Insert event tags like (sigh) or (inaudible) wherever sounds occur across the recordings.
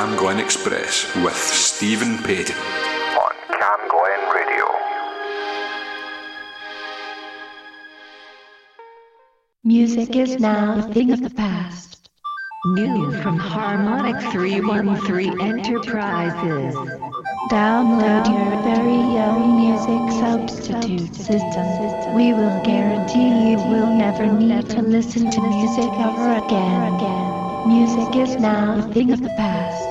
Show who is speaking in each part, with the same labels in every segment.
Speaker 1: Cam Glen Express with Stephen Payton.
Speaker 2: On Cam Glen Radio.
Speaker 3: Music is now a thing of the past.
Speaker 4: New from Harmonic 313 Enterprises.
Speaker 3: Download your very own music substitute system. We will guarantee you will never need to listen to music ever again. Music is now a thing of the past.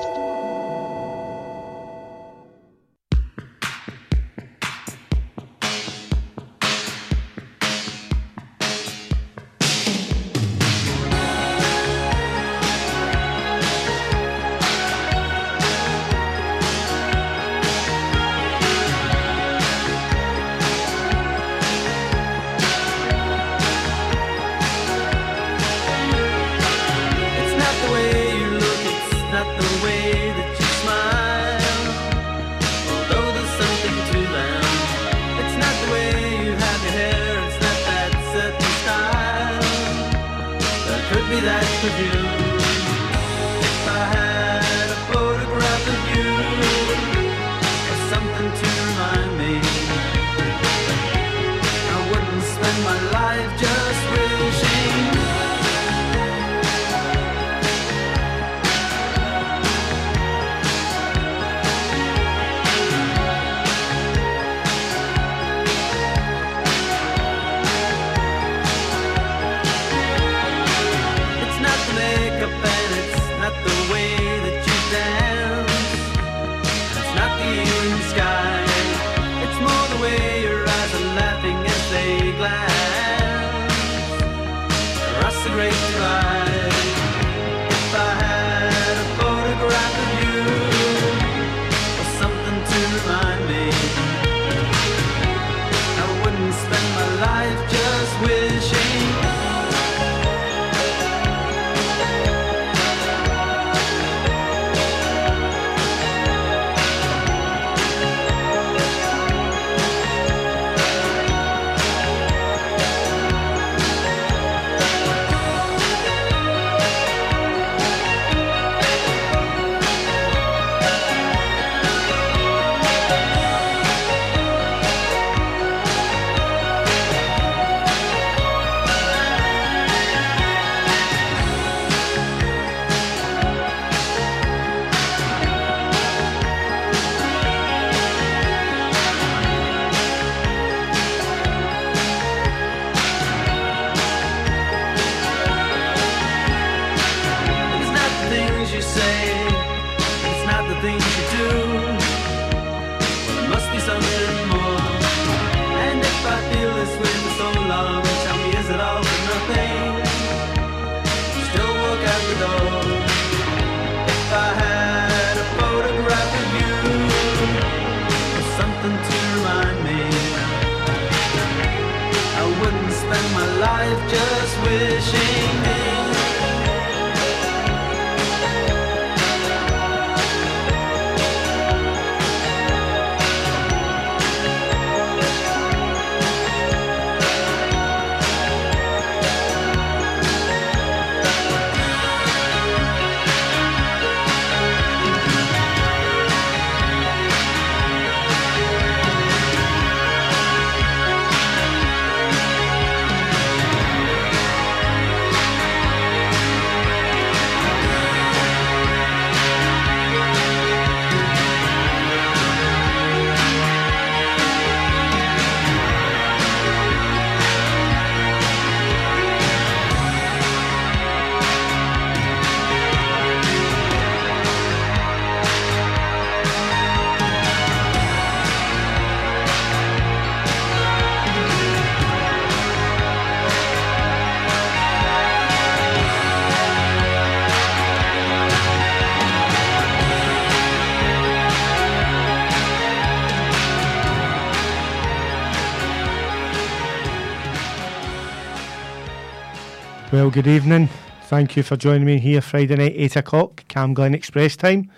Speaker 5: Well,
Speaker 6: good evening. Thank you for joining me here Friday night, 8 o'clock, Cam Glen Express time.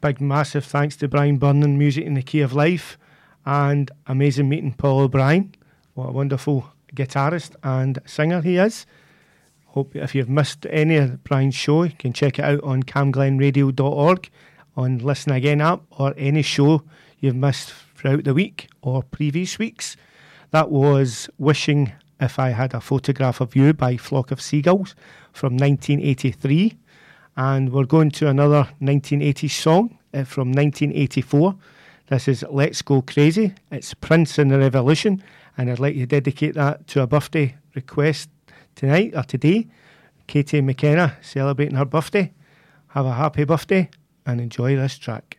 Speaker 6: Big, massive thanks to Brian Burnham, Music in the Key of Life, and amazing meeting Paul O'Brien. What a wonderful guitarist and singer he is. Hope if you've missed any of Brian's show, you can check it out on camglenradio.org on Listen Again app or any show you've missed throughout the week or previous weeks. That was Wishing If I Had a Photograph of You by Flock of Seagulls from 1983. And we're going to another 1980s song uh, from 1984. This is Let's Go Crazy. It's Prince and the Revolution. And I'd like to dedicate that to a birthday request tonight or today. Katie McKenna celebrating her birthday. Have a happy birthday and enjoy this track.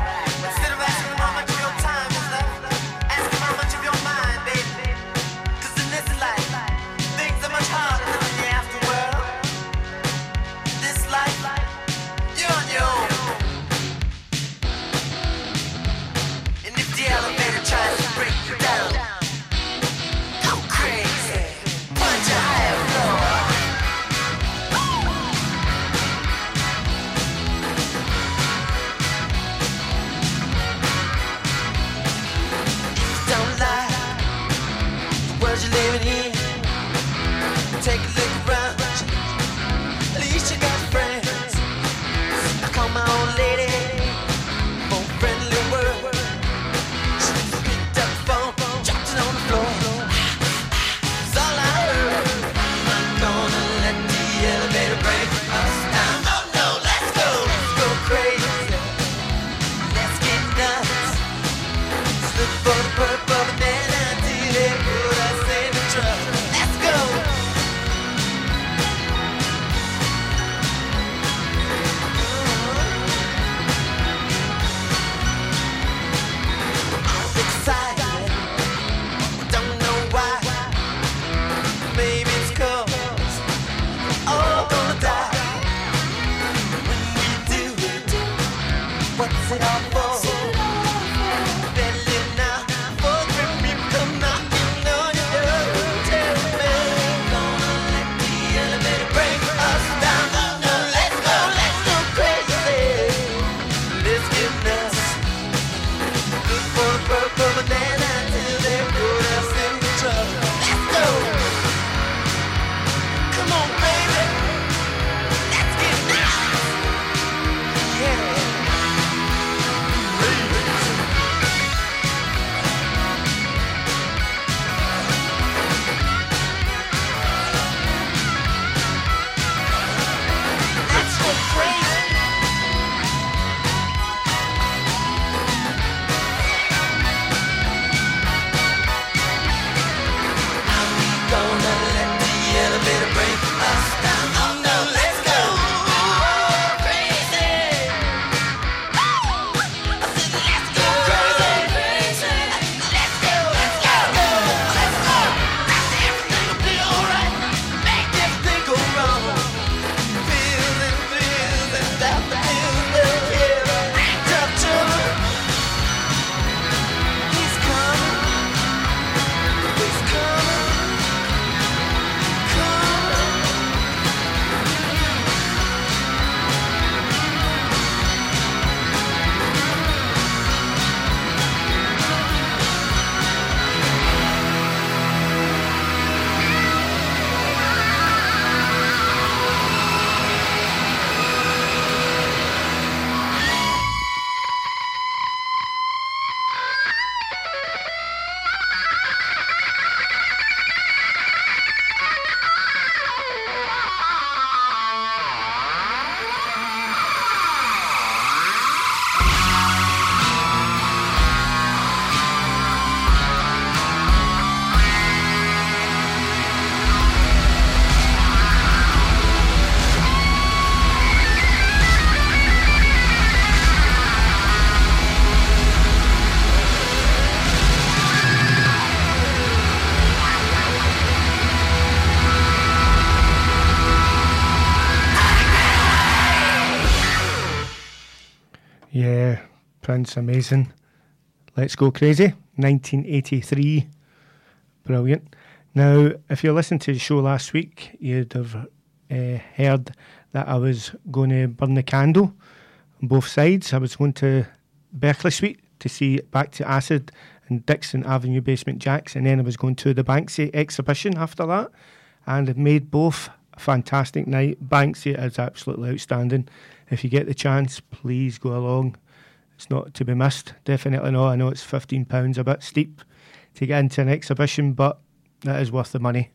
Speaker 6: Prince, amazing. Let's Go Crazy, 1983. Brilliant. Now, if you listened to the show last week, you'd have uh, heard that I was going to burn the candle on both sides. I was going to Berkeley Suite to see Back to Acid and Dixon Avenue Basement Jams, and then I was going to the Banksy exhibition after that, and it made both a fantastic night. Banksy is absolutely outstanding. If you get the chance, please go along. It's not to be missed. Definitely not. I know it's fifteen pounds, a bit steep to get into an exhibition, but that is worth the money.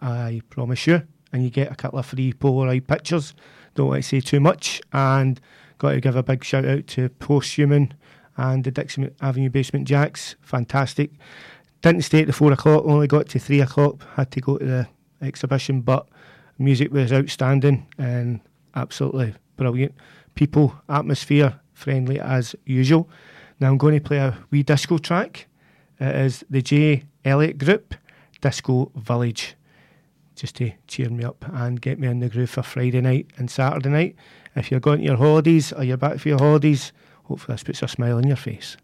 Speaker 6: I promise you. And you get a couple of free Polaroid pictures. Don't want to say too much. And got to give a big shout out to Posthuman and the Dixon Avenue Basement Jams. Fantastic. Didn't stay at the four o'clock, only got to three o'clock. Had to go to the exhibition, but music was outstanding and absolutely brilliant. People, atmosphere, friendly as usual. Now I'm going to play a wee disco track. It is the J. Elliott Group, Disco Village, just to cheer me up and get me in the groove for Friday night and Saturday night. If you're going to your holidays or you're back for your holidays, hopefully this puts a smile on your face.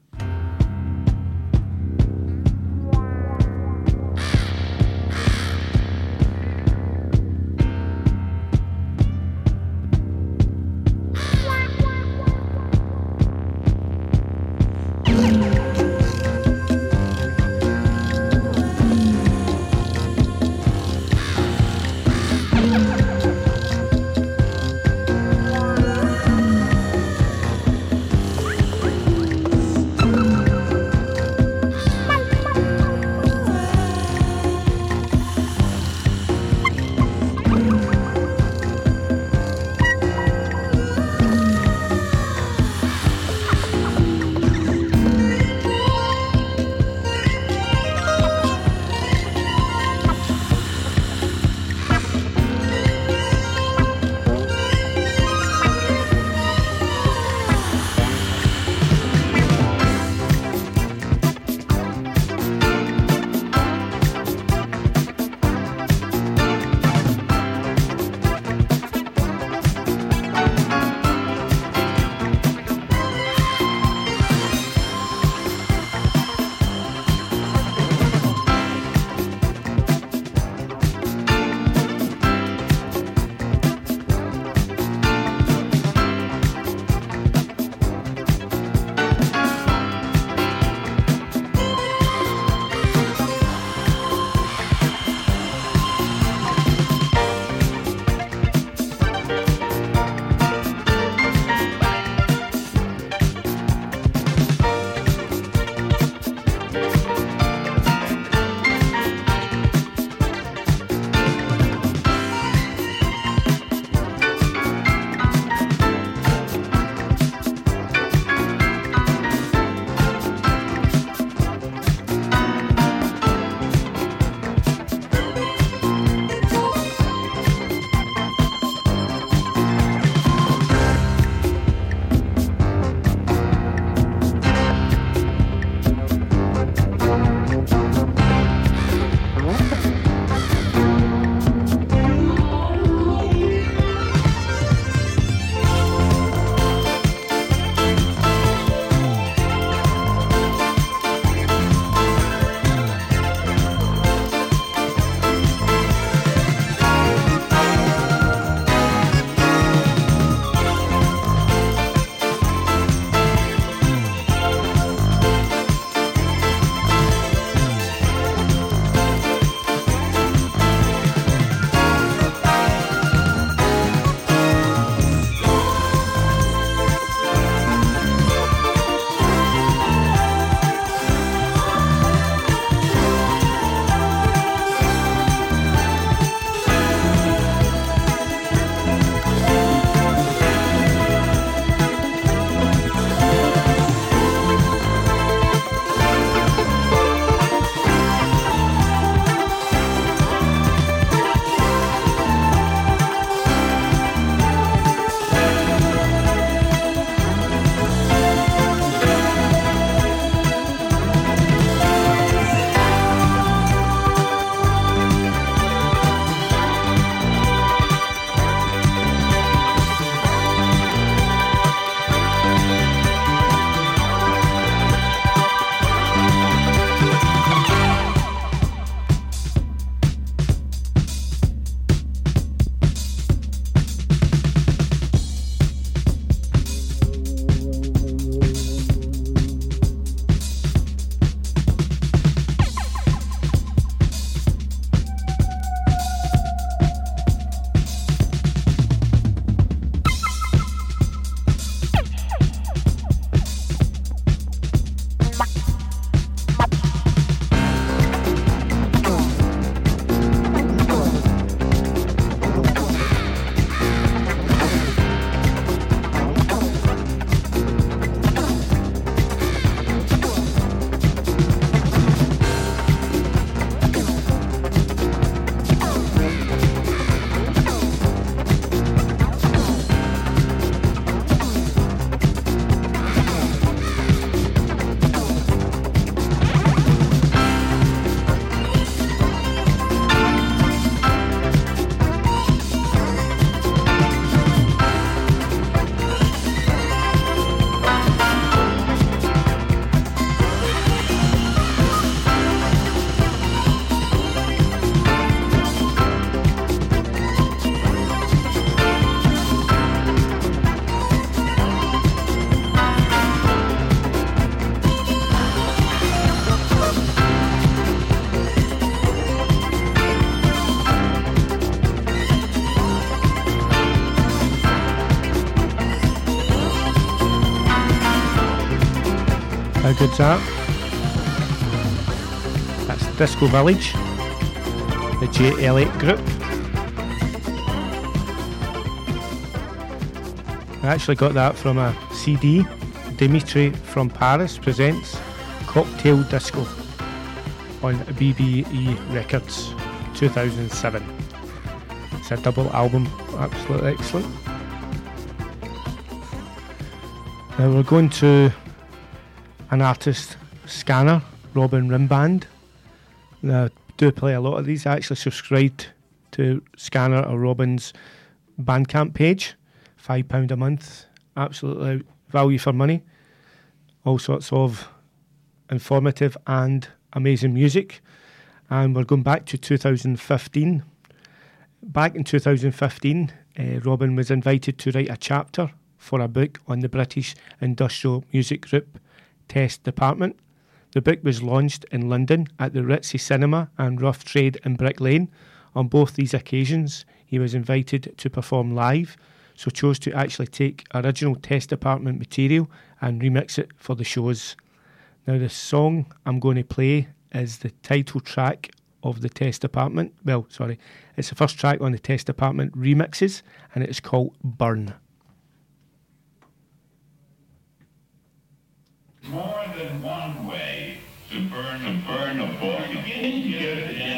Speaker 6: Good's that? That's Disco Village, the J. Elliott Group. I actually got that from a CD. Dimitri from Paris presents Cocktail Disco on BBE Records 2007. It's a double album, absolutely excellent. Now we're going to an artist, Scanner, Robin Rimbaud. I do play a lot of these. I actually subscribed to Scanner or Robin's Bandcamp page. £5 a month. Absolutely value for money. All sorts of informative and amazing music. And we're going back to 2015. Back in 2015, uh, Robin was invited to write a chapter for a book on the British industrial music group Test Department. The book was launched in London at the Ritzy Cinema and Rough Trade in Brick Lane. On both these occasions, he was invited to perform live, so chose to actually take original Test Department material and remix it for the shows. Now, the song I'm going to play is the title track of the Test Department. Well, sorry, it's the first track on the Test Department remixes, and it is called Burn.
Speaker 7: More than one way to burn a burn a book. Beginning get it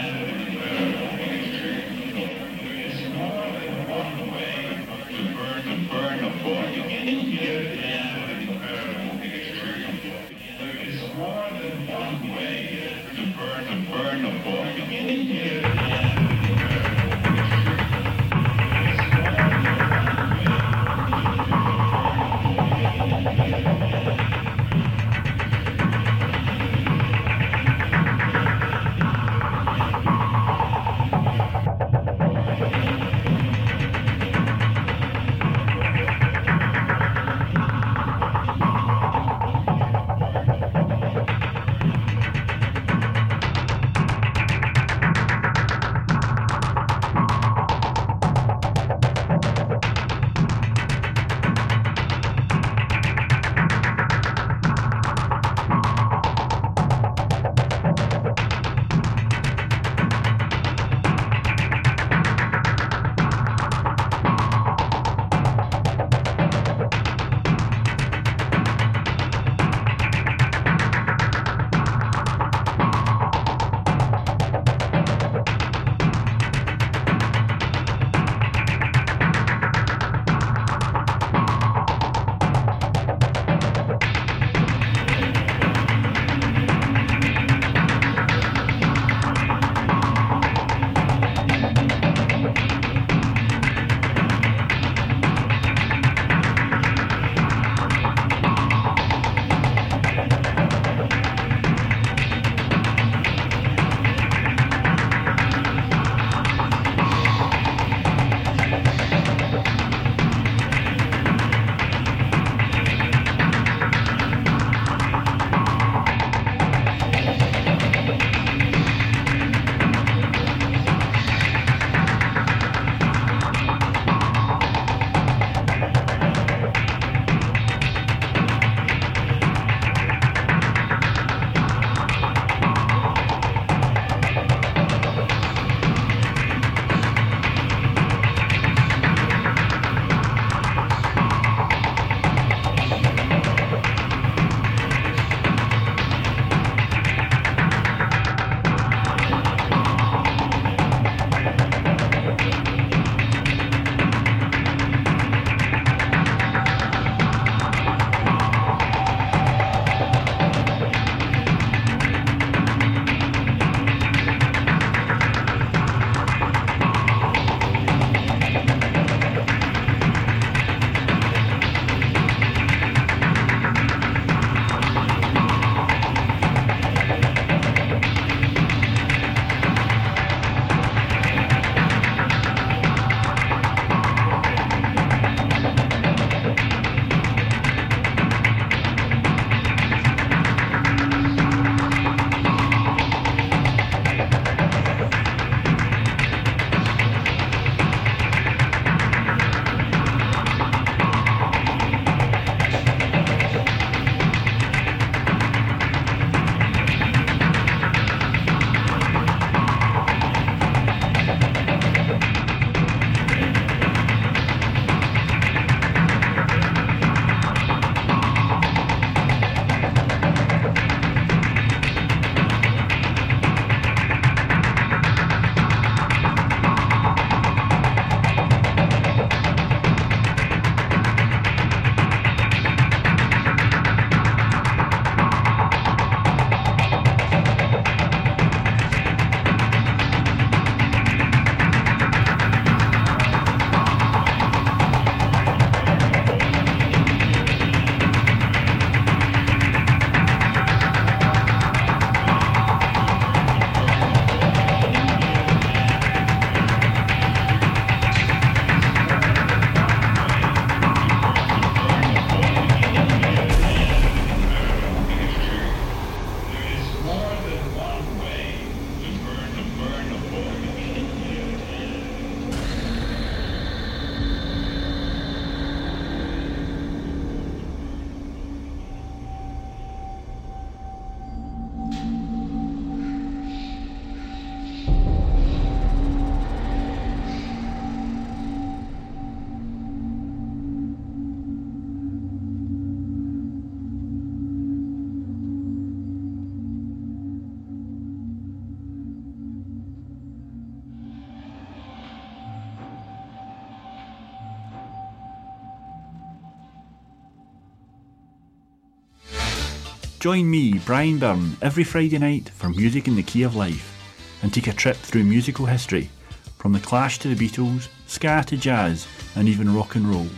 Speaker 8: Join me, Brian Byrne, every Friday night for Music in the Key of Life and take a trip through musical history from the Clash to the Beatles, ska to jazz, and even rock and roll.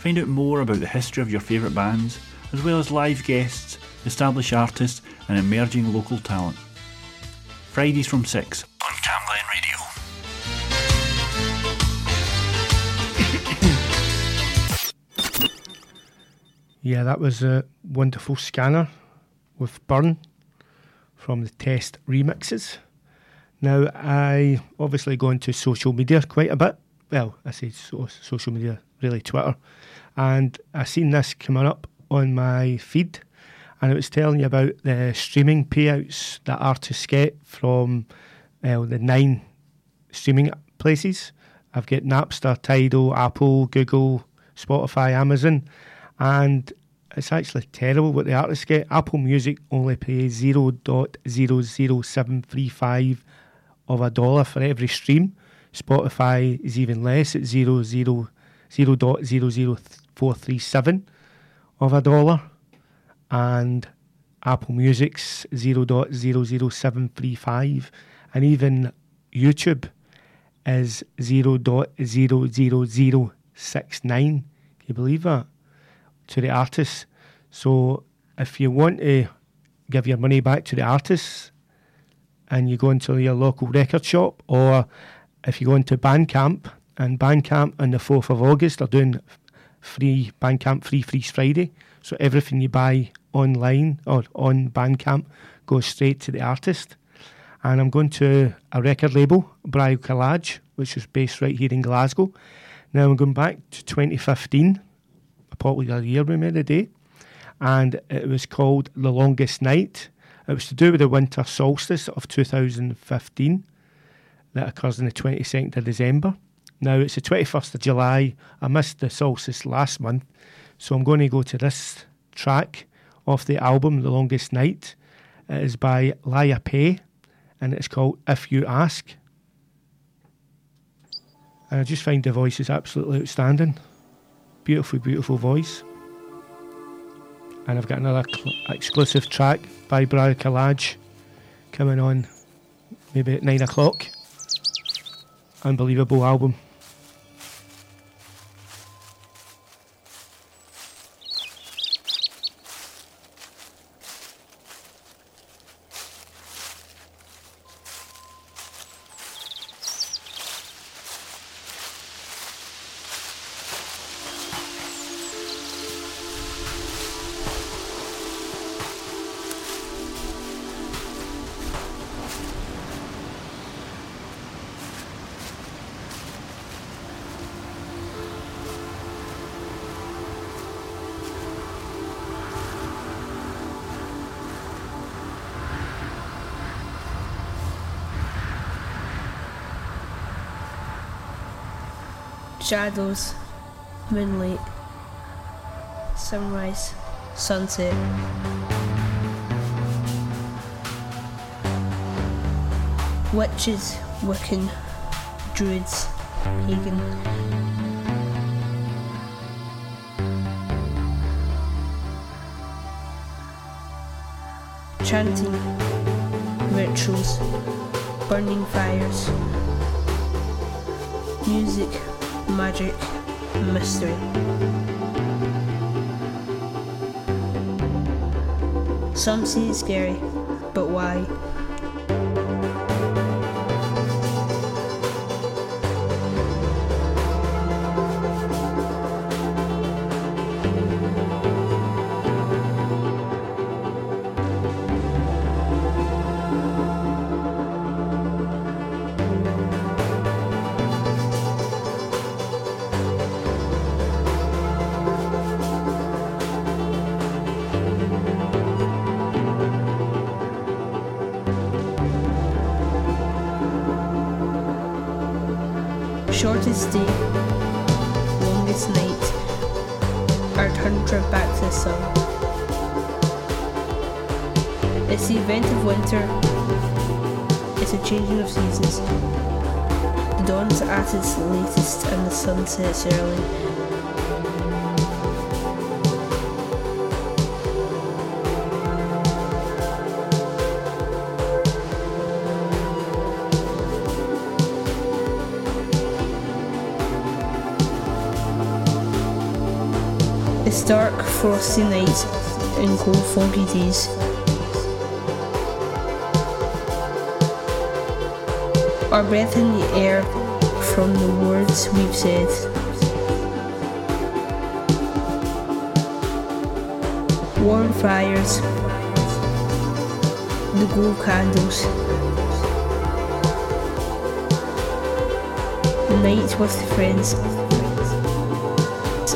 Speaker 8: Find out more about the history of your favourite bands, as well as live guests, established artists, and emerging local talent. Fridays from 6
Speaker 6: Yeah, that was a wonderful scanner with Burn from the Test remixes. Now, I obviously go into social media quite a bit. Well, I say so, social media, really Twitter. And I seen this coming up on my feed, and it was telling you about the streaming payouts that artists get from well, the nine streaming places. I've got Napster, Tidal, Apple, Google, Spotify, Amazon, and it's actually terrible what the artists get. Apple Music only pays zero dot zero zero seven three five of a dollar for every stream. Spotify is even less at zero zero zero dot zero zero four three seven of a dollar, and Apple Music's zero dot zero zero seven three five, and even YouTube is zero dot zero zero zero six nine. Can you believe that? To the artists. So if you want to give your money back to the artists and you go into your local record shop or if you go into Bandcamp and Bandcamp on the 4th of August are doing free Bandcamp free Freeze Friday. So everything you buy online or on Bandcamp goes straight to the artist. And I'm going to a record label, Bricolage, which is based right here in Glasgow. Now I'm going back to 2015, a popular year we made a day, and it was called The Longest Night. It was to do with the winter solstice of 2015 that occurs on the 22nd of December. Now it's the 21st of July. I missed the solstice last month, so I'm going to go to this track off the album The Longest Night. It is by Laya Pay and it's called If You Ask. And I just find the voice is absolutely outstanding. Beautiful, beautiful voice. And I've got another cl- exclusive track by Bricolage coming on maybe at nine o'clock. Unbelievable album.
Speaker 9: Shadows, moonlight, sunrise, sunset. Witches, Wiccan, Druids, pagan. Chanting, rituals, burning fires, music, magic, mystery. Some see it scary, but why? It's dark, frosty nights and cold, foggy days. Our breath in the air from the words we've said. Warm fires, the glow candles, nights with friends,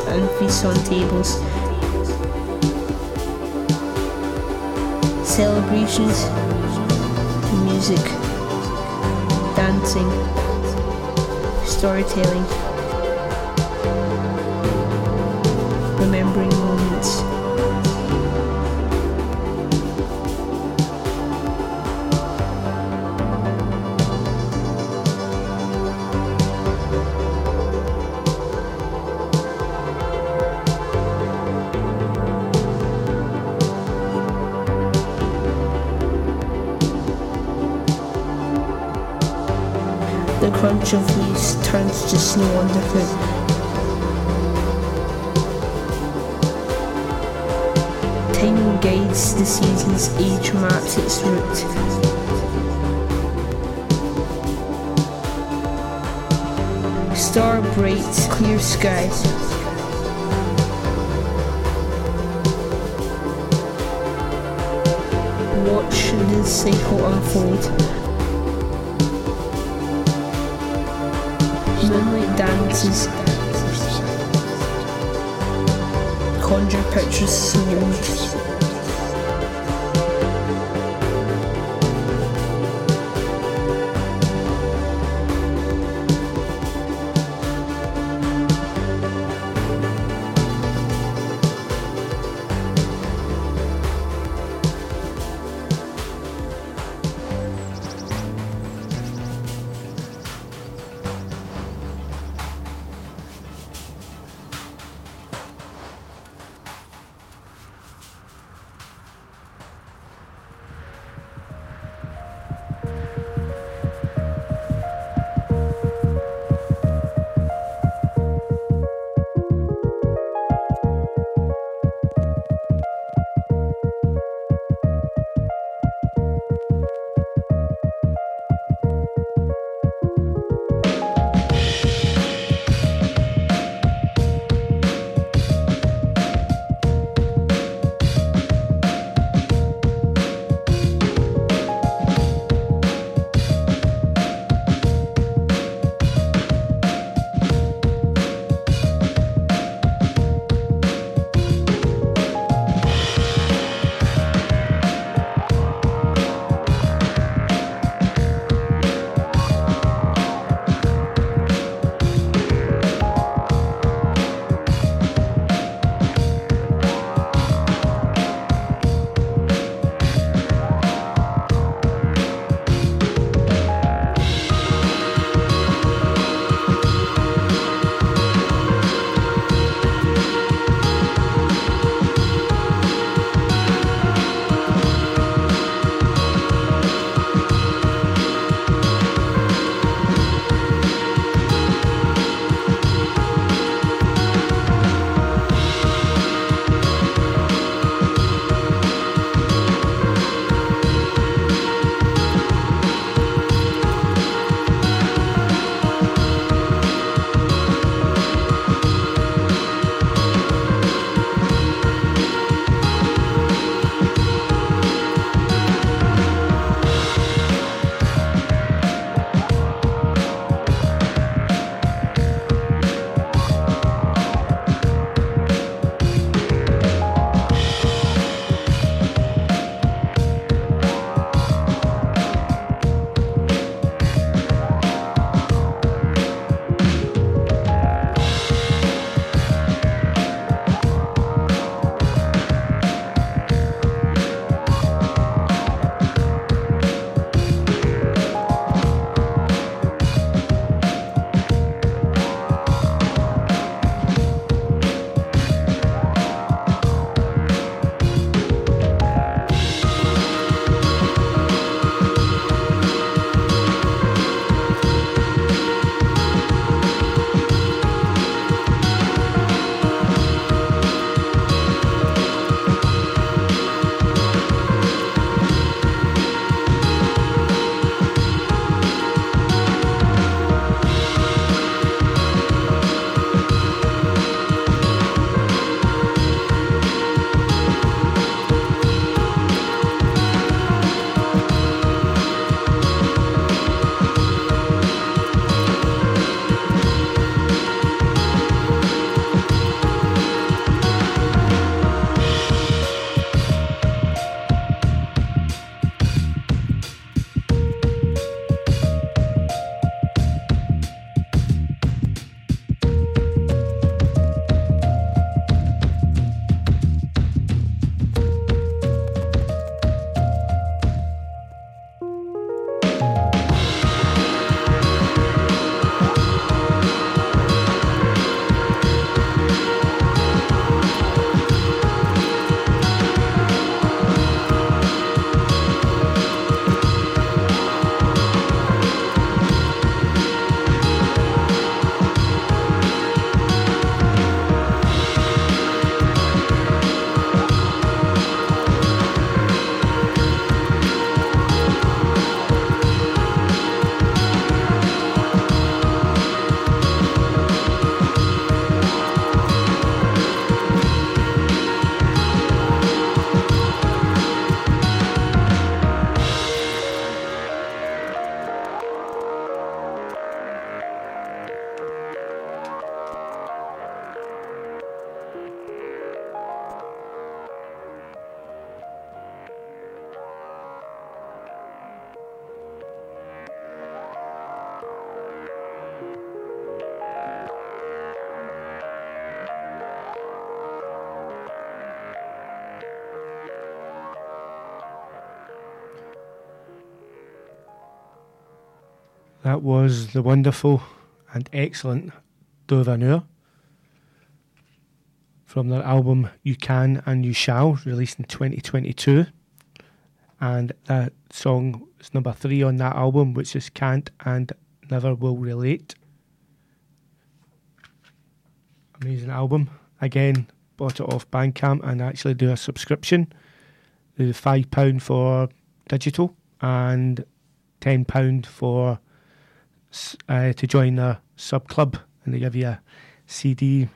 Speaker 9: and feasts on tables. Celebrations, music, dancing, storytelling, crunch of leaves turns to snow on the underfoot. Time guides the seasons, age maps its route. Star bright, clear skies. Watch the cycle unfold. Conjure pictures slowly.
Speaker 6: Was the wonderful and excellent Dovanur from their album You Can and You Shall, released in 2022. And that song is number three on that album, which is Can't and Never Will Relate. Amazing album. Again, bought it off Bandcamp and actually do a subscription. The £5 for digital and £10 for uh, to join their sub club, and they give you a CD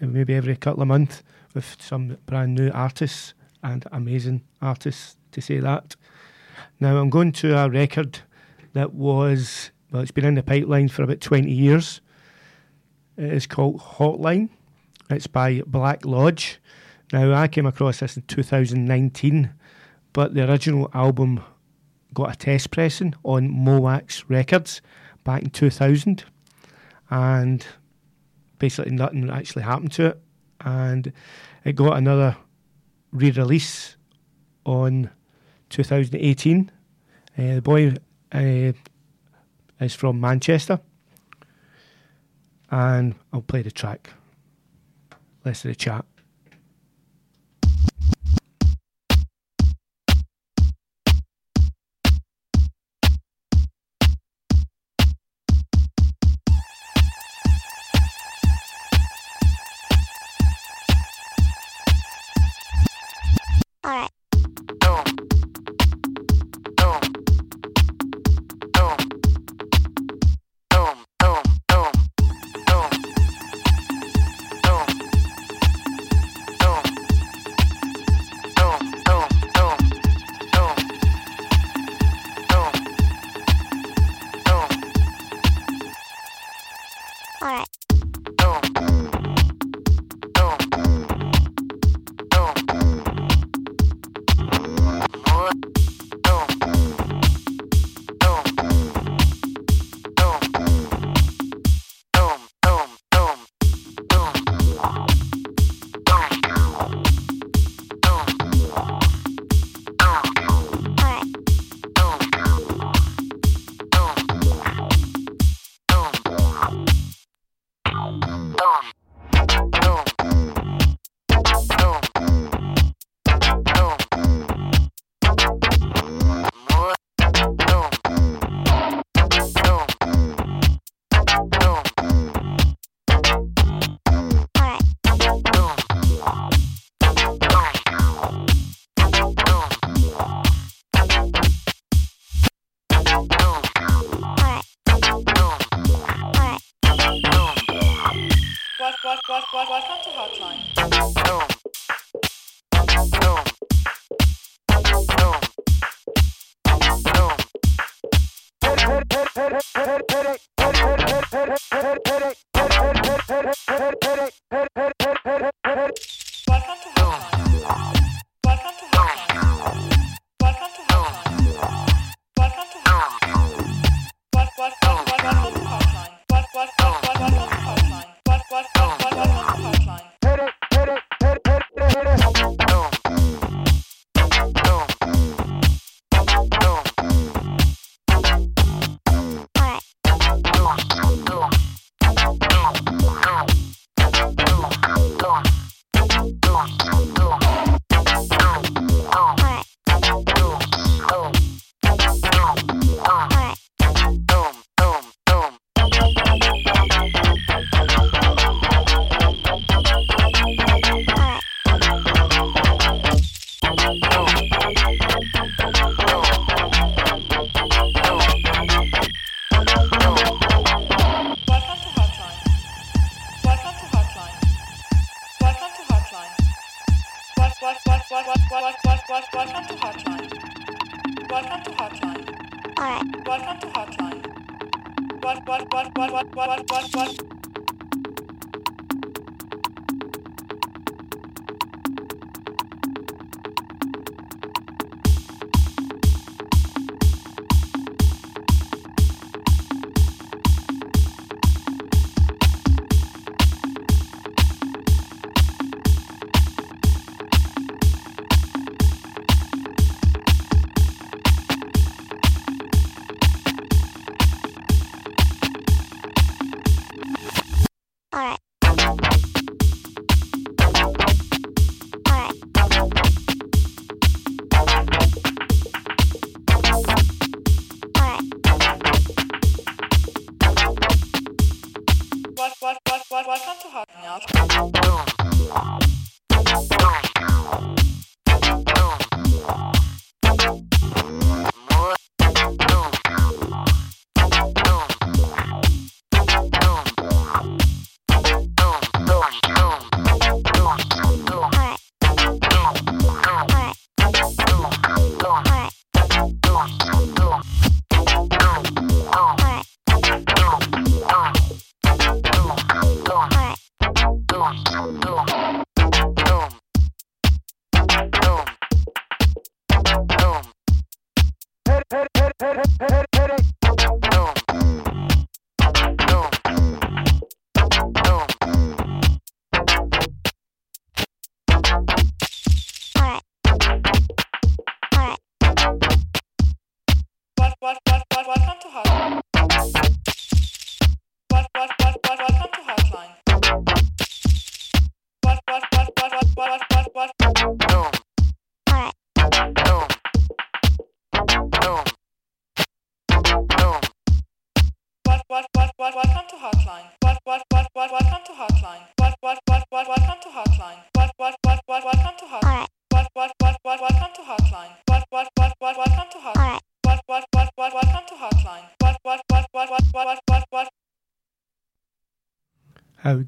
Speaker 6: uh, maybe every couple of months with some brand new artists and amazing artists to say that. Now I'm going to a record that was well, it's been in the pipeline for about 20 years. It is called Hotline. It's by Black Lodge. Now I came across this in 2019, but the original album got a test pressing on Moax Records back in 2000, and basically nothing actually happened to it. And it got another re release on 2018. Uh, the boy uh, is from Manchester, and I'll play the track. Listen to the chat.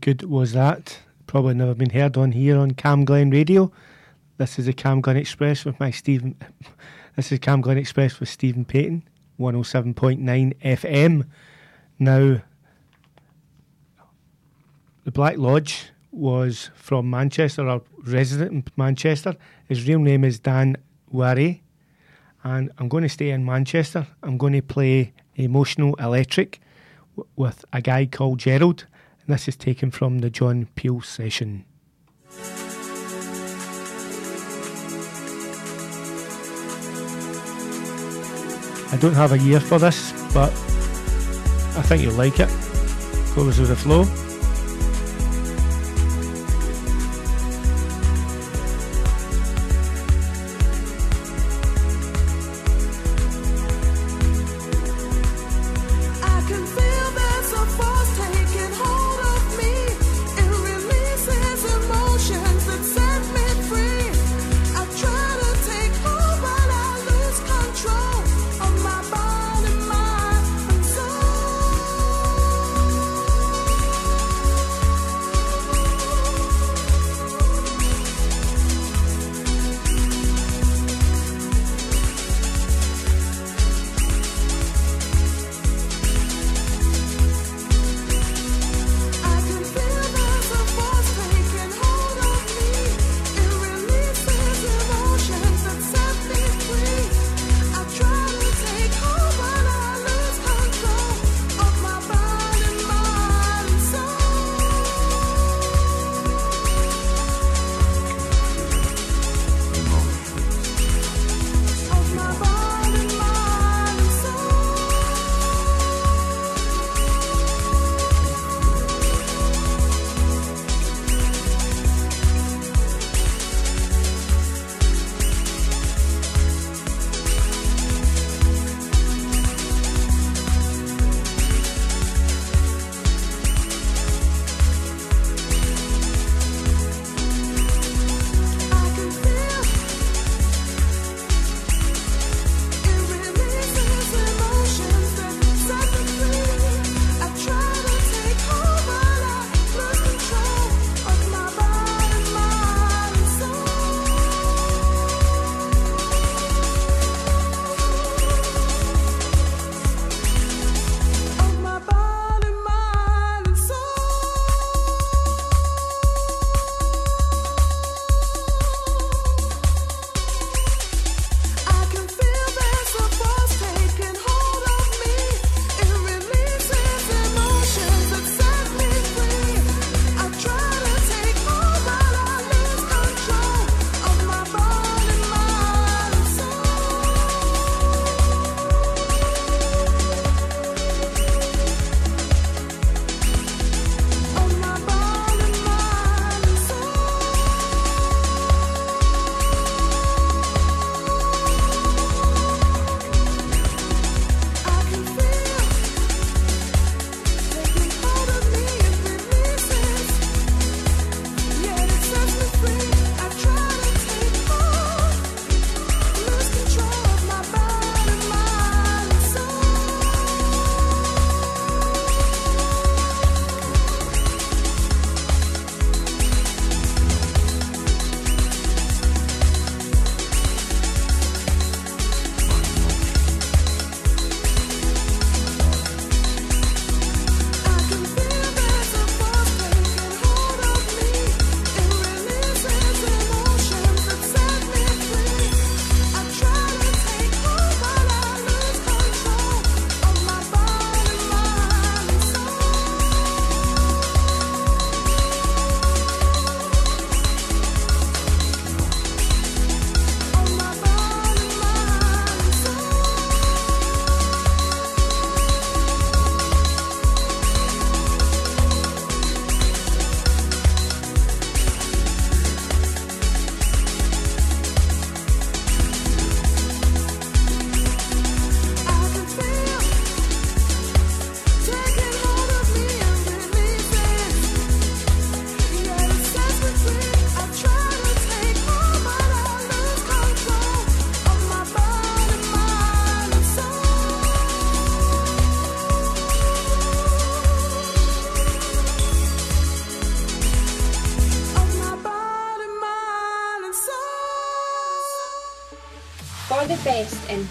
Speaker 6: Good was that? Probably never been heard on here on CamGlen Radio. This is the CamGlen Express with my Stephen. (laughs) This is CamGlen Express with Stephen Payton, 107.9 FM. Now, the Black Lodge was from Manchester, a resident in Manchester. His real name is Dan Wari, and I'm going to stay in Manchester. I'm going to play Emotions Electric with a guy called Gerald, and this is taken from the John Peel session. I don't have a year for this, but I think you'll like it. Goes with the flow.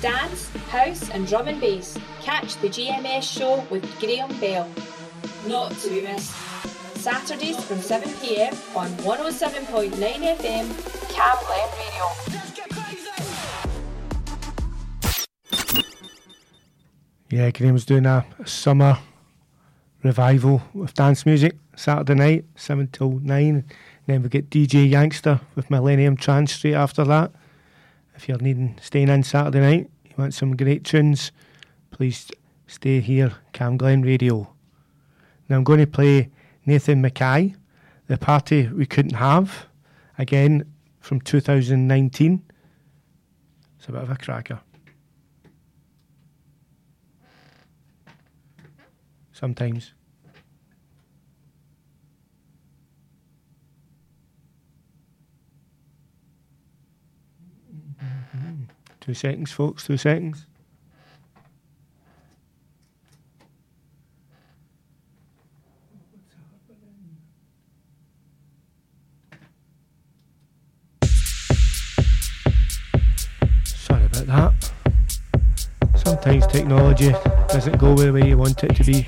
Speaker 10: Dance, house, and drum and bass. Catch the GMS show with Graham Bell. Not to be missed. Saturdays from 7pm on 107.9 FM, Cam Glen Radio.
Speaker 6: Yeah, Graham's doing a, summer revival with dance music Saturday night, 7 till 9. Then we get DJ Youngster with Millennium Trance straight after that. If you're needing staying in Saturday night, you want some great tunes, please stay here, CamGlen Radio. Now I'm going to play Nathan Micay, The Party We Couldn't Have, again from 2019. It's a bit of a cracker. Sometimes. Two seconds, folks, two seconds. Sorry about that. Sometimes technology doesn't go the way you want it to be.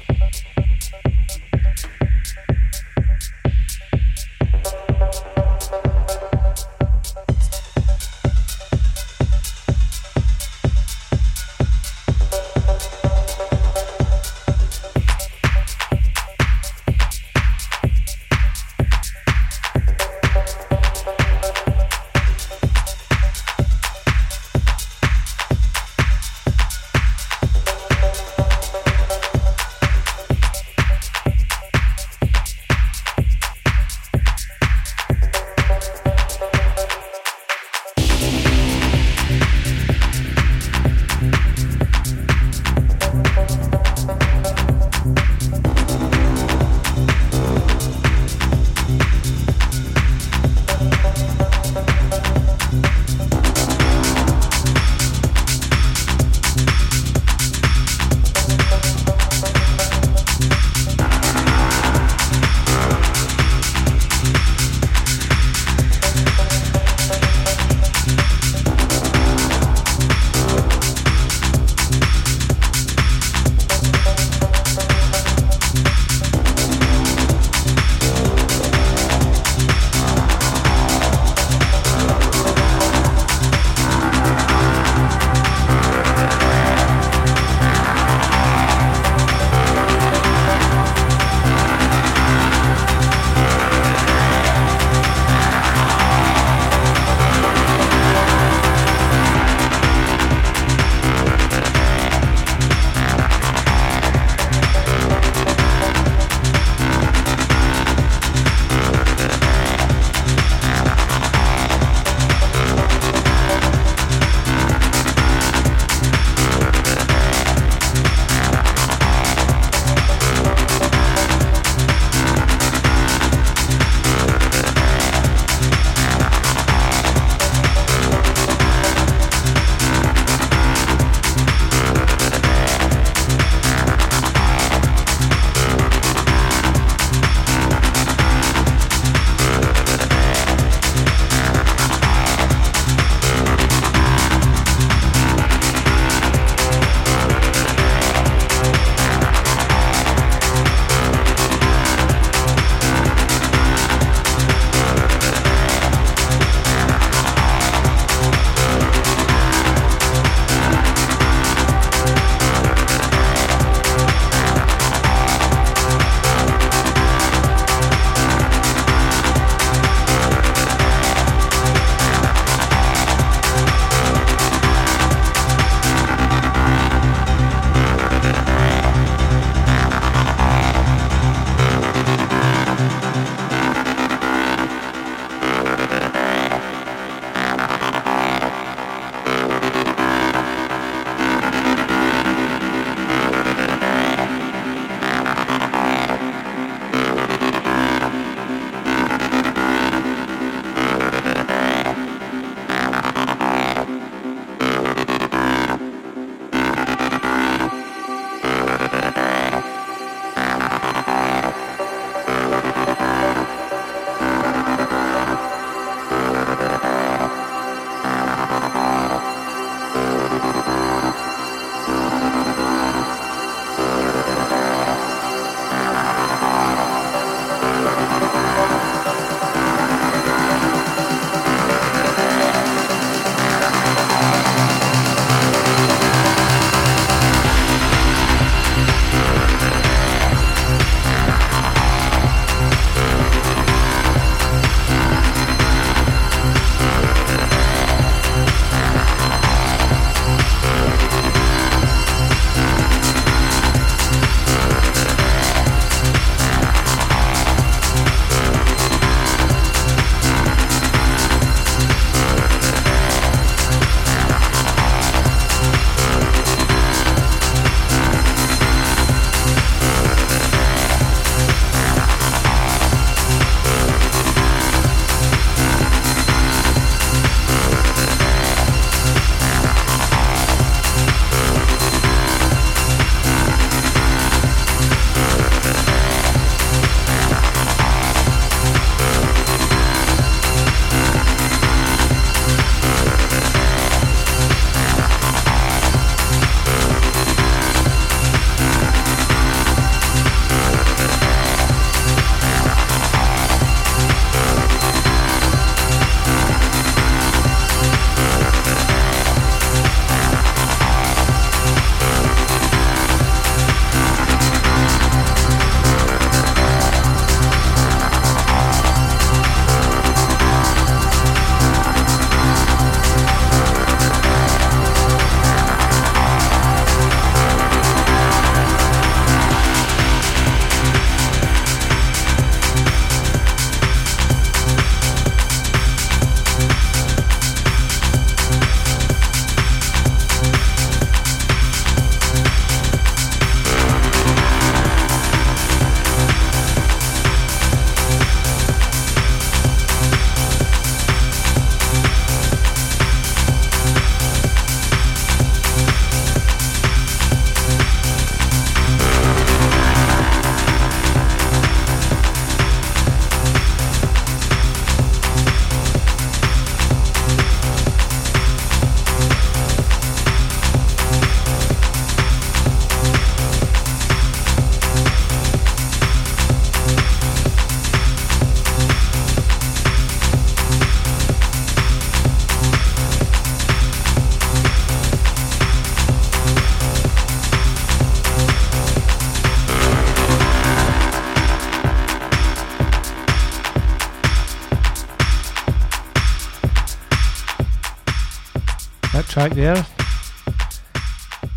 Speaker 11: Track there.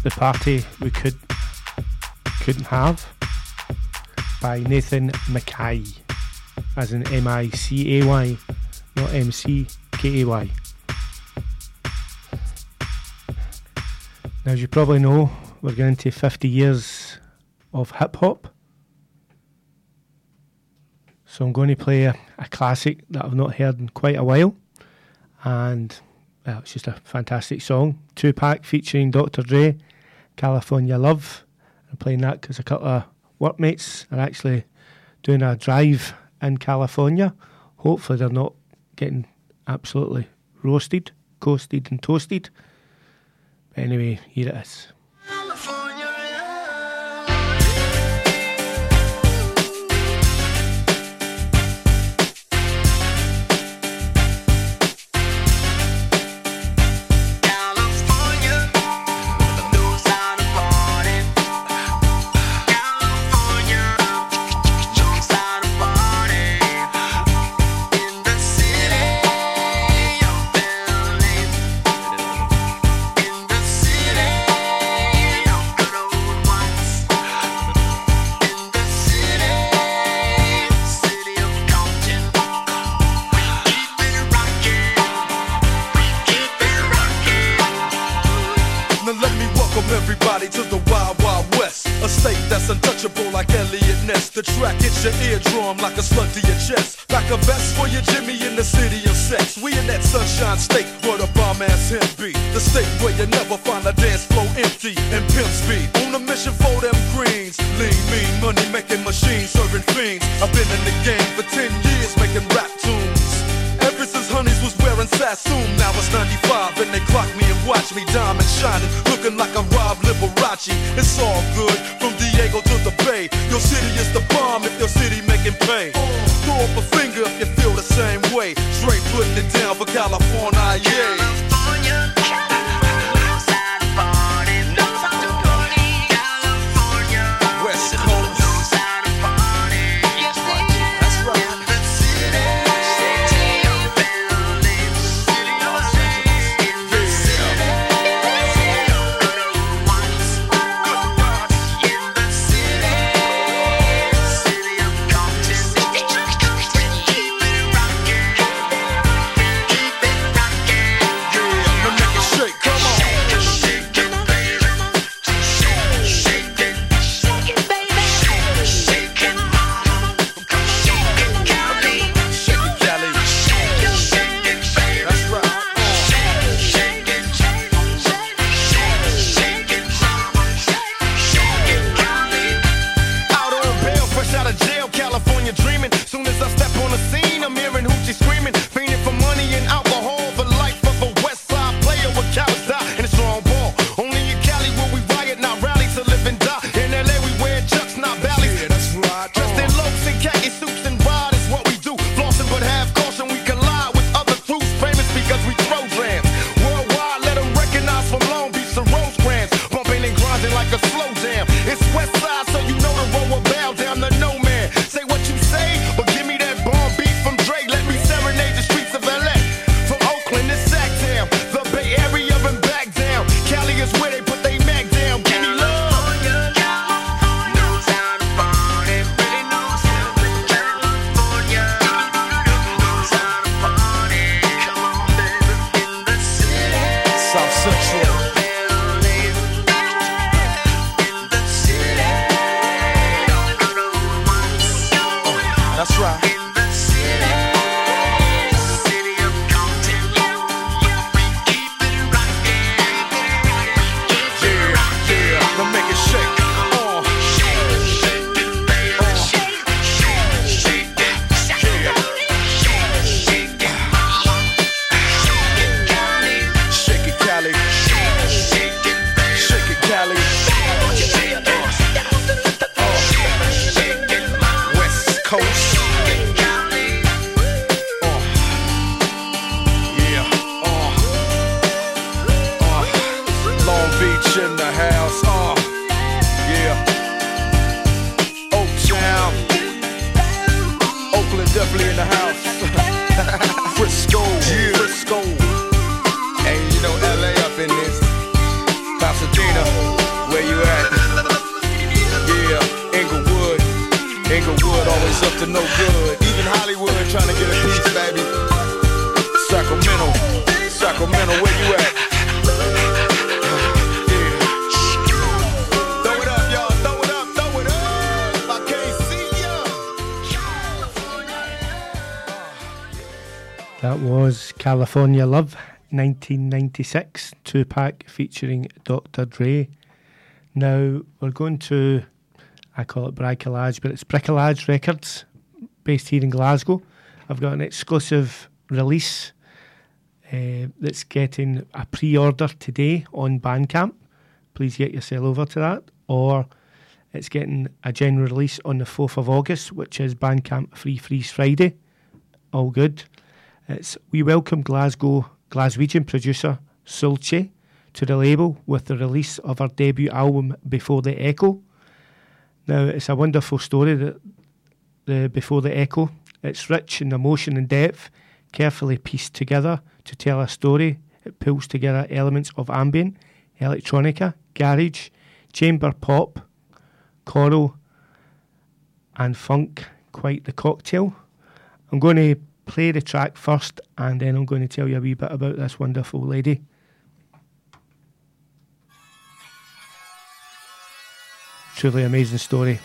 Speaker 11: The party we could couldn't have by Nathan Micay, as in M I C A Y, not M C K A Y. Now, as you probably know, we're going to 50 years of hip hop. So I'm going to play a, a classic that I've not heard in quite a while. And well, it's just a fantastic song. 2Pac featuring Dr. Dre, California Love. I'm playing that because a couple of workmates are actually doing a drive in California. Hopefully, they're not getting absolutely roasted, coasted, and toasted. But anyway, here it is.
Speaker 12: California
Speaker 6: Love, 1996, 2Pac featuring Dr. Dre. Now we're going to, I call it Bricolage, but it's Bricolage Records, based here in Glasgow. I've got an exclusive release uh, that's getting a pre order today on Bandcamp. Please get yourself over to that. Or it's getting a general release on the 4th of August, which is Bandcamp Free Freeze Friday. All good. It's We welcome Glasgow Glaswegian producer Sulce to the label with the release of her debut album Before the Echo. Now, it's a wonderful story that the Before the Echo. It's rich in emotion and depth, carefully pieced together to tell a story. It pulls together elements of ambient, electronica, garage, chamber pop, choral, and funk. Quite the cocktail. I'm going to play the track first, and then I'm going to tell you a wee bit about this wonderful lady. Truly amazing story.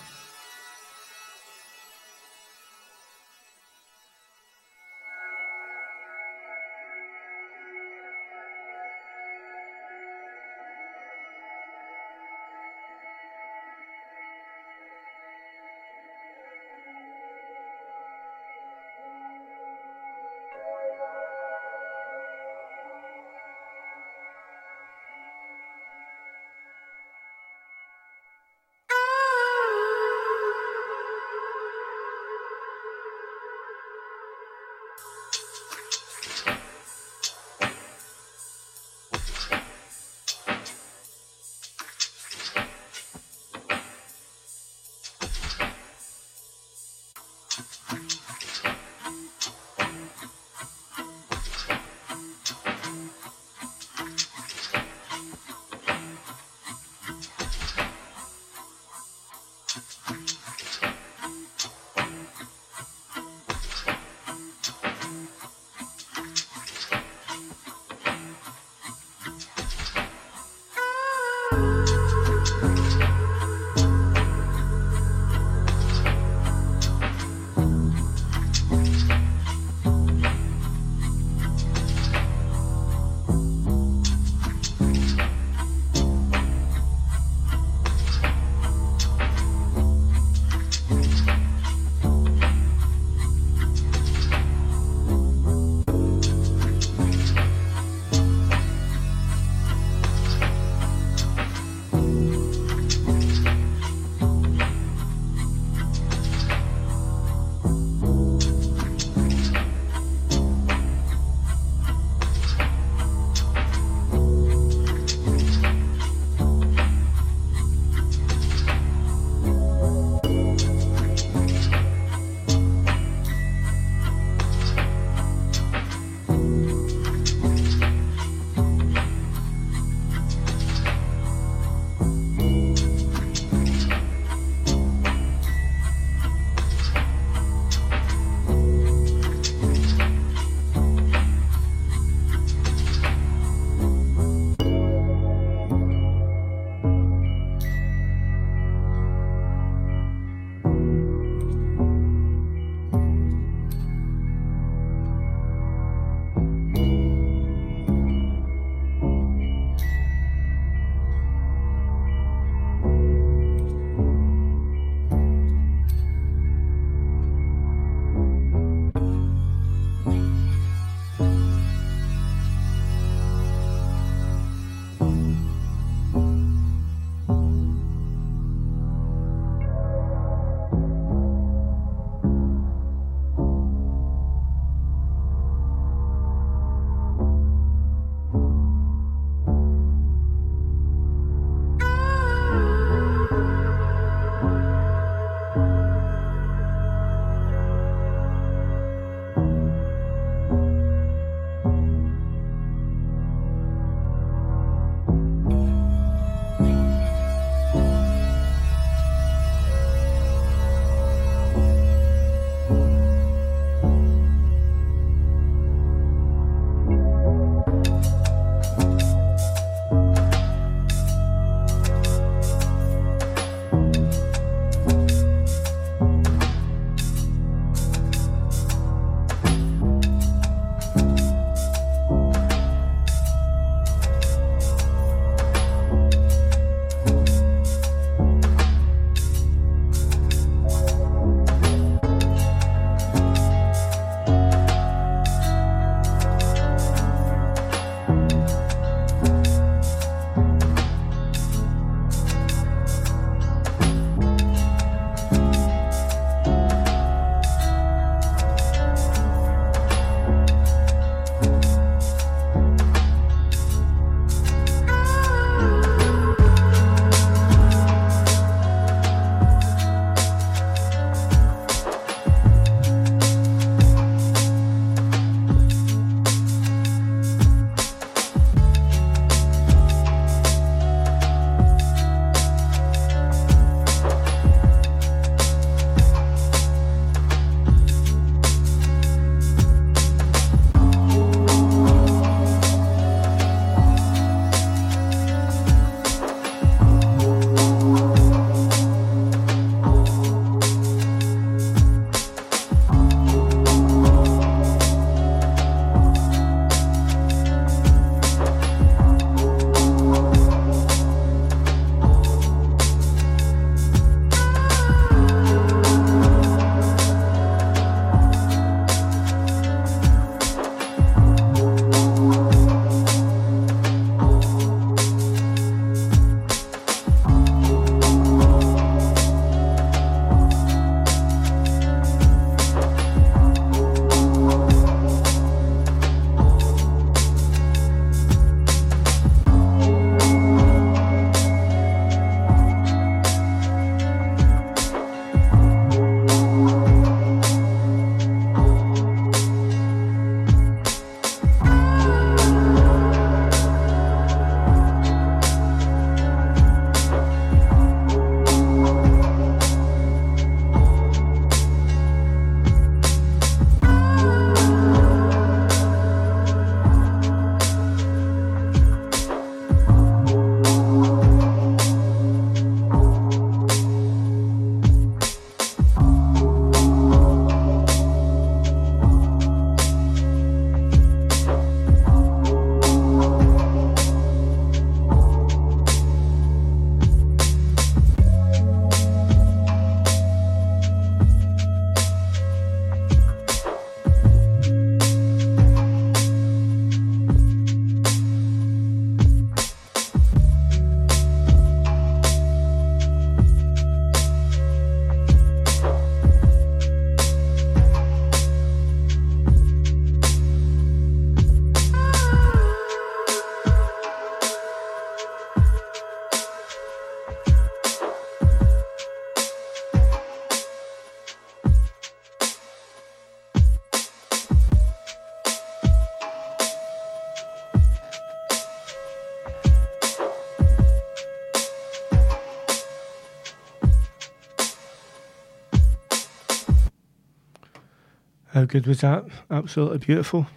Speaker 6: How good was that? Absolutely beautiful.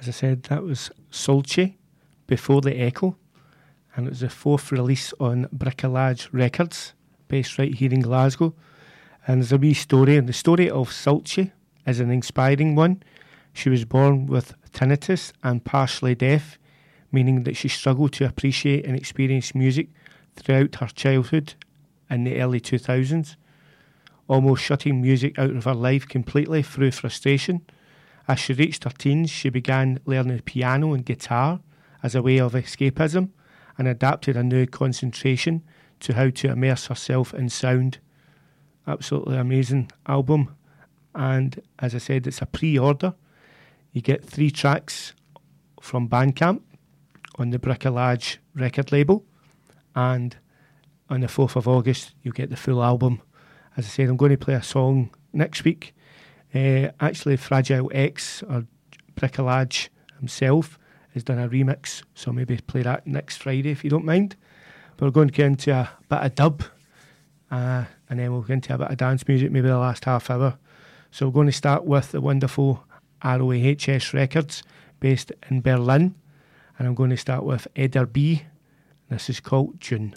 Speaker 6: As I said, that was Solchi before the Echo, and it was the fourth release on Bricolage Records, based right here in Glasgow. And there's a wee story, and the story of Solchi is an inspiring one. She was born with tinnitus and partially deaf, meaning that she struggled to appreciate and experience music throughout her childhood in the early 2000s, almost shutting music out of her life completely through frustration. As she reached her teens, she began learning piano and guitar as a way of escapism and adapted a new concentration to how to immerse herself in sound. Absolutely amazing album. And as I said, it's a pre order. You get three tracks from Bandcamp on the Bricolage record label. And on the 4th of August, you get the full album. As I said, I'm going to play a song next week. Uh, actually, Fragile X, or Bricolage himself, has done a remix, so maybe play that next Friday if you don't mind. But we're going to get into a bit of dub, uh, and then we'll get into a bit of dance music, maybe the last half hour. So we're going to start with the wonderful ROHS Records, based in Berlin, and I'm going to start with Eder B. This is called June.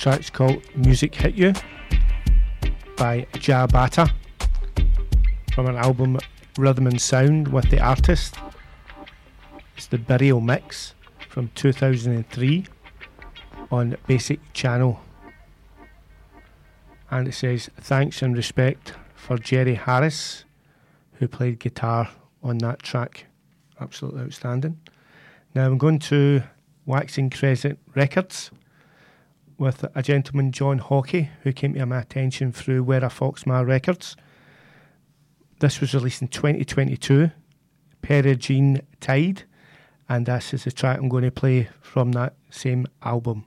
Speaker 6: Track's called Music Hit You by Jah Batta from an album Rhythm and Sound with the artist. It's the Burial Mix from 2003 on Basic Channel. And it says thanks and respect for Jerry Harris, who played guitar on that track. Absolutely outstanding. Now I'm going to Waxing Crescent Records with a gentleman, John Hockey, who came to my attention through Where a Foxmar Records. This was released in 2022, Perigean Tide, and this is the track I'm going to play from that same album.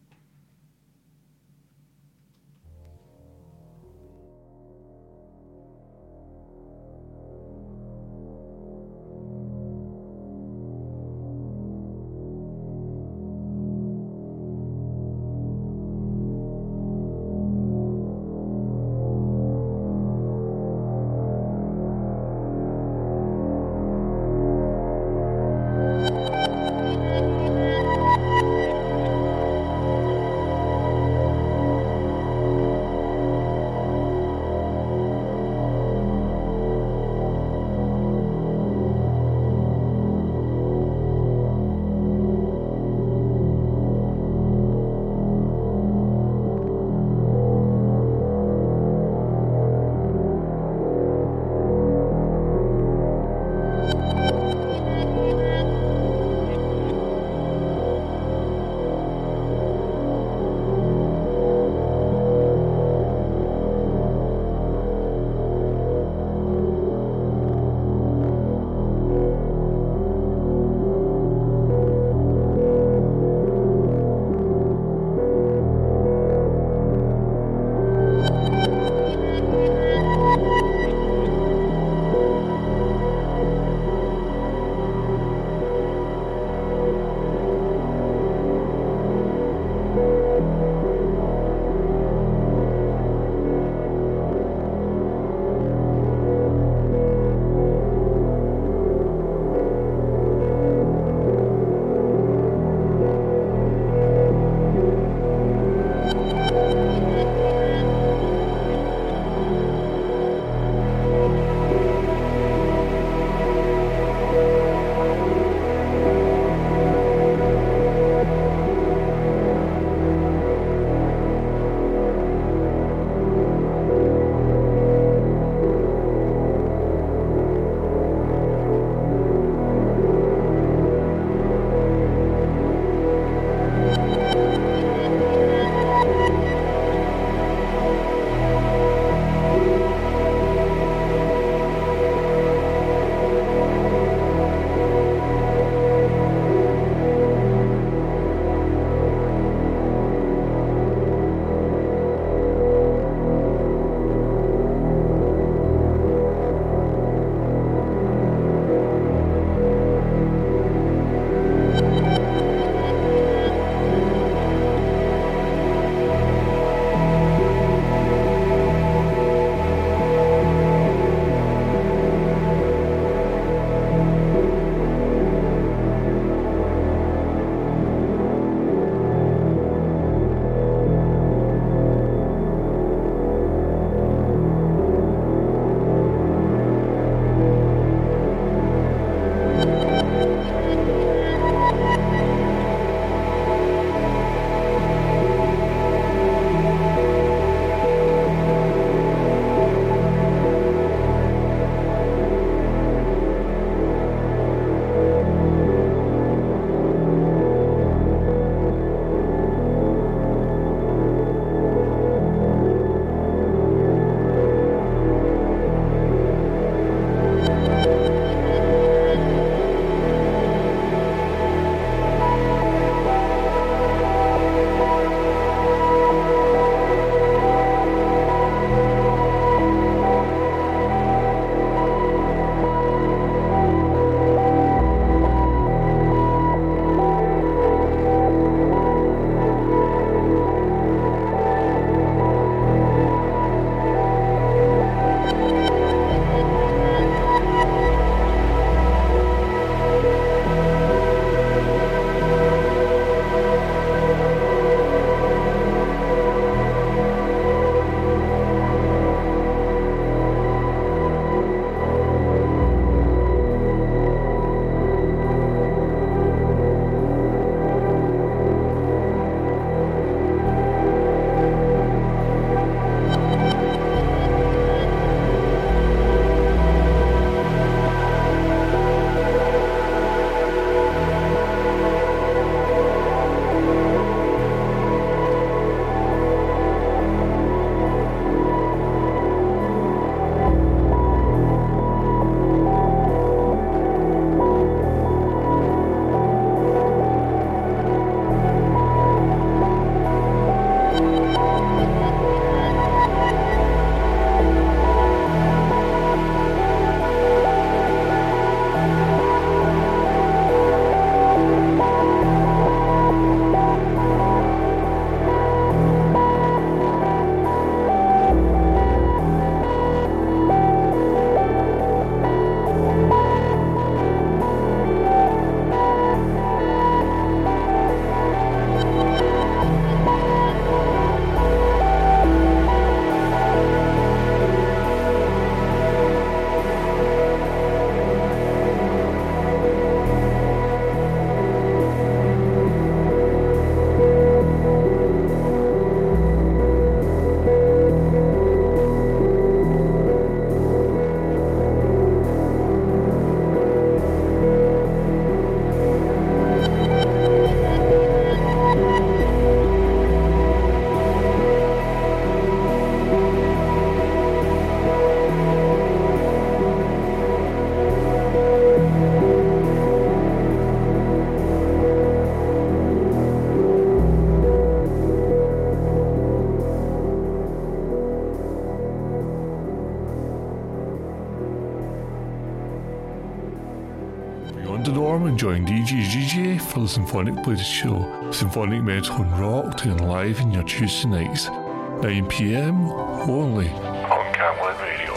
Speaker 13: Join DJ GJ for the Symphonic Blues Show. Symphonic Metal and Rock doing live in your Tuesday nights, 9pm only on CamGlen Radio.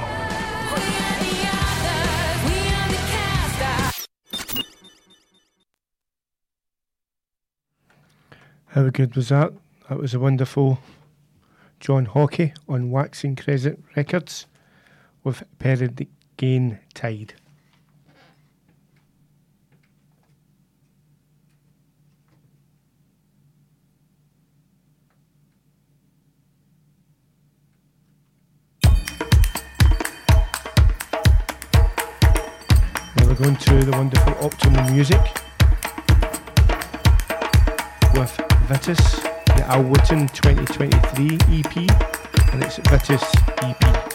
Speaker 6: How good was that? That was a wonderful John Hockey on Waxing Crescent Records with Perigean Tide. We're going to the wonderful Optimal Music with Vitus, the Al Witten 2023 EP, and it's Vitus EP.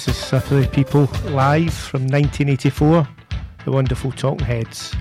Speaker 11: This is Slippery People live from 1984, the wonderful Talking Heads.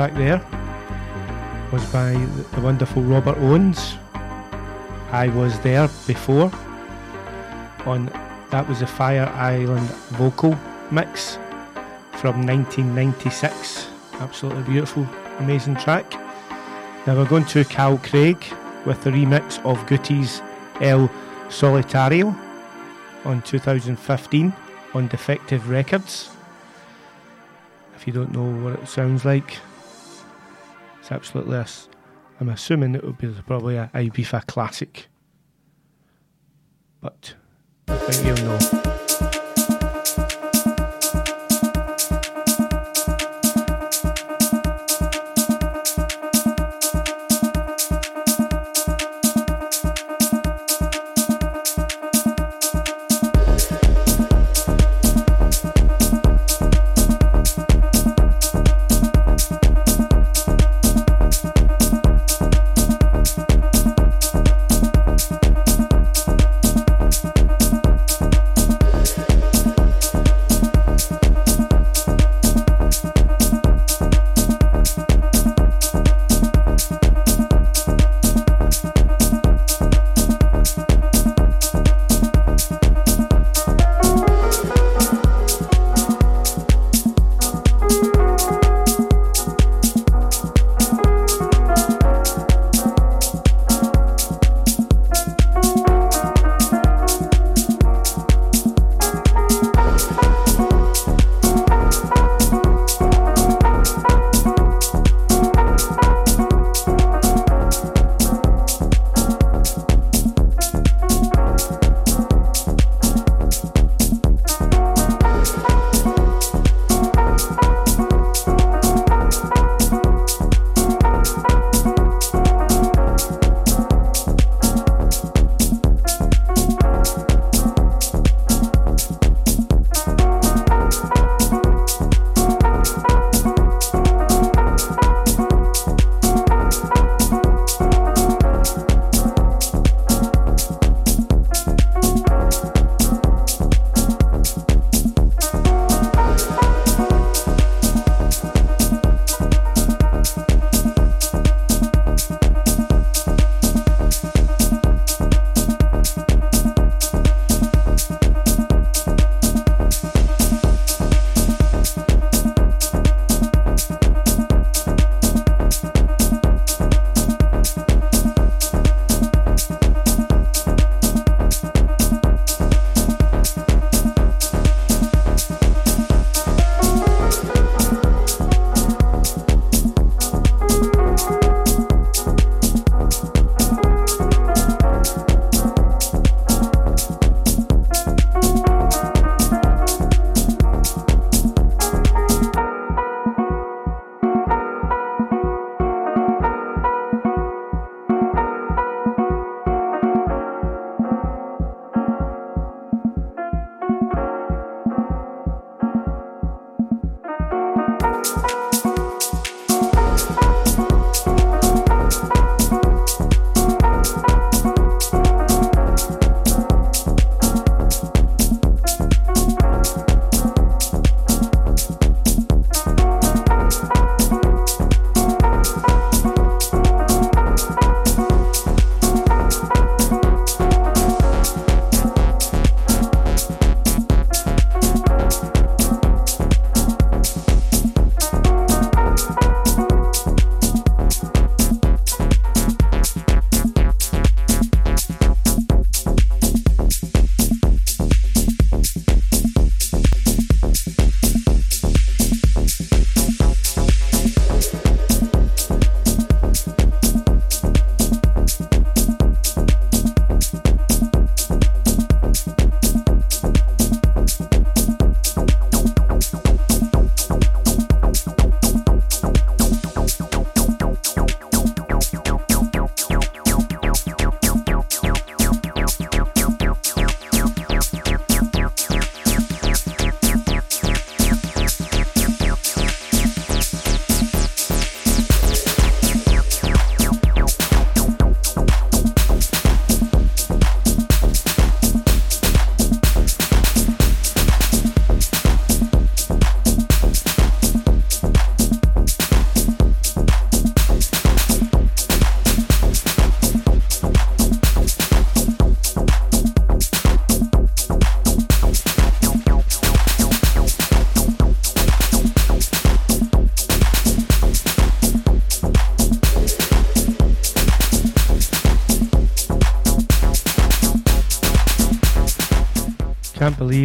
Speaker 6: Track there was by the wonderful Robert Owens. I was there before on that was a Fire Island vocal mix from 1996. Absolutely beautiful, amazing track. Now we're going to Carl Craig with the remix of Gooty's El Solitario on 2015 on Defected Records. If you don't know what it sounds like, it's absolutely I'm assuming it would be probably a Ibiza classic. But I think you'll know.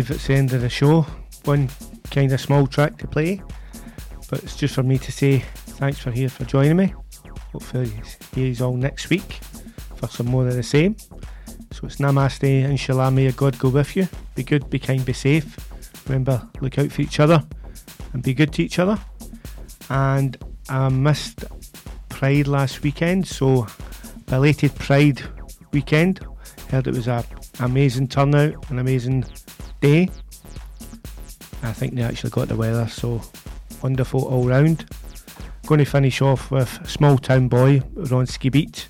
Speaker 6: Can't it's the end of the show. One kind of small track to play, but it's just for me to say thanks for here for joining me. Hopefully, you all next week for some more of the same. So it's Namaste, Inshallah, may God go with you. Be good, be kind, be safe. Remember, look out for each other and be good to each other. And I missed Pride last weekend, so belated Pride weekend. Heard it was a amazing turnout, an amazing day. I think they actually got the weather, so wonderful all round. Going to finish off with Small Town Boy, Bronski Beat.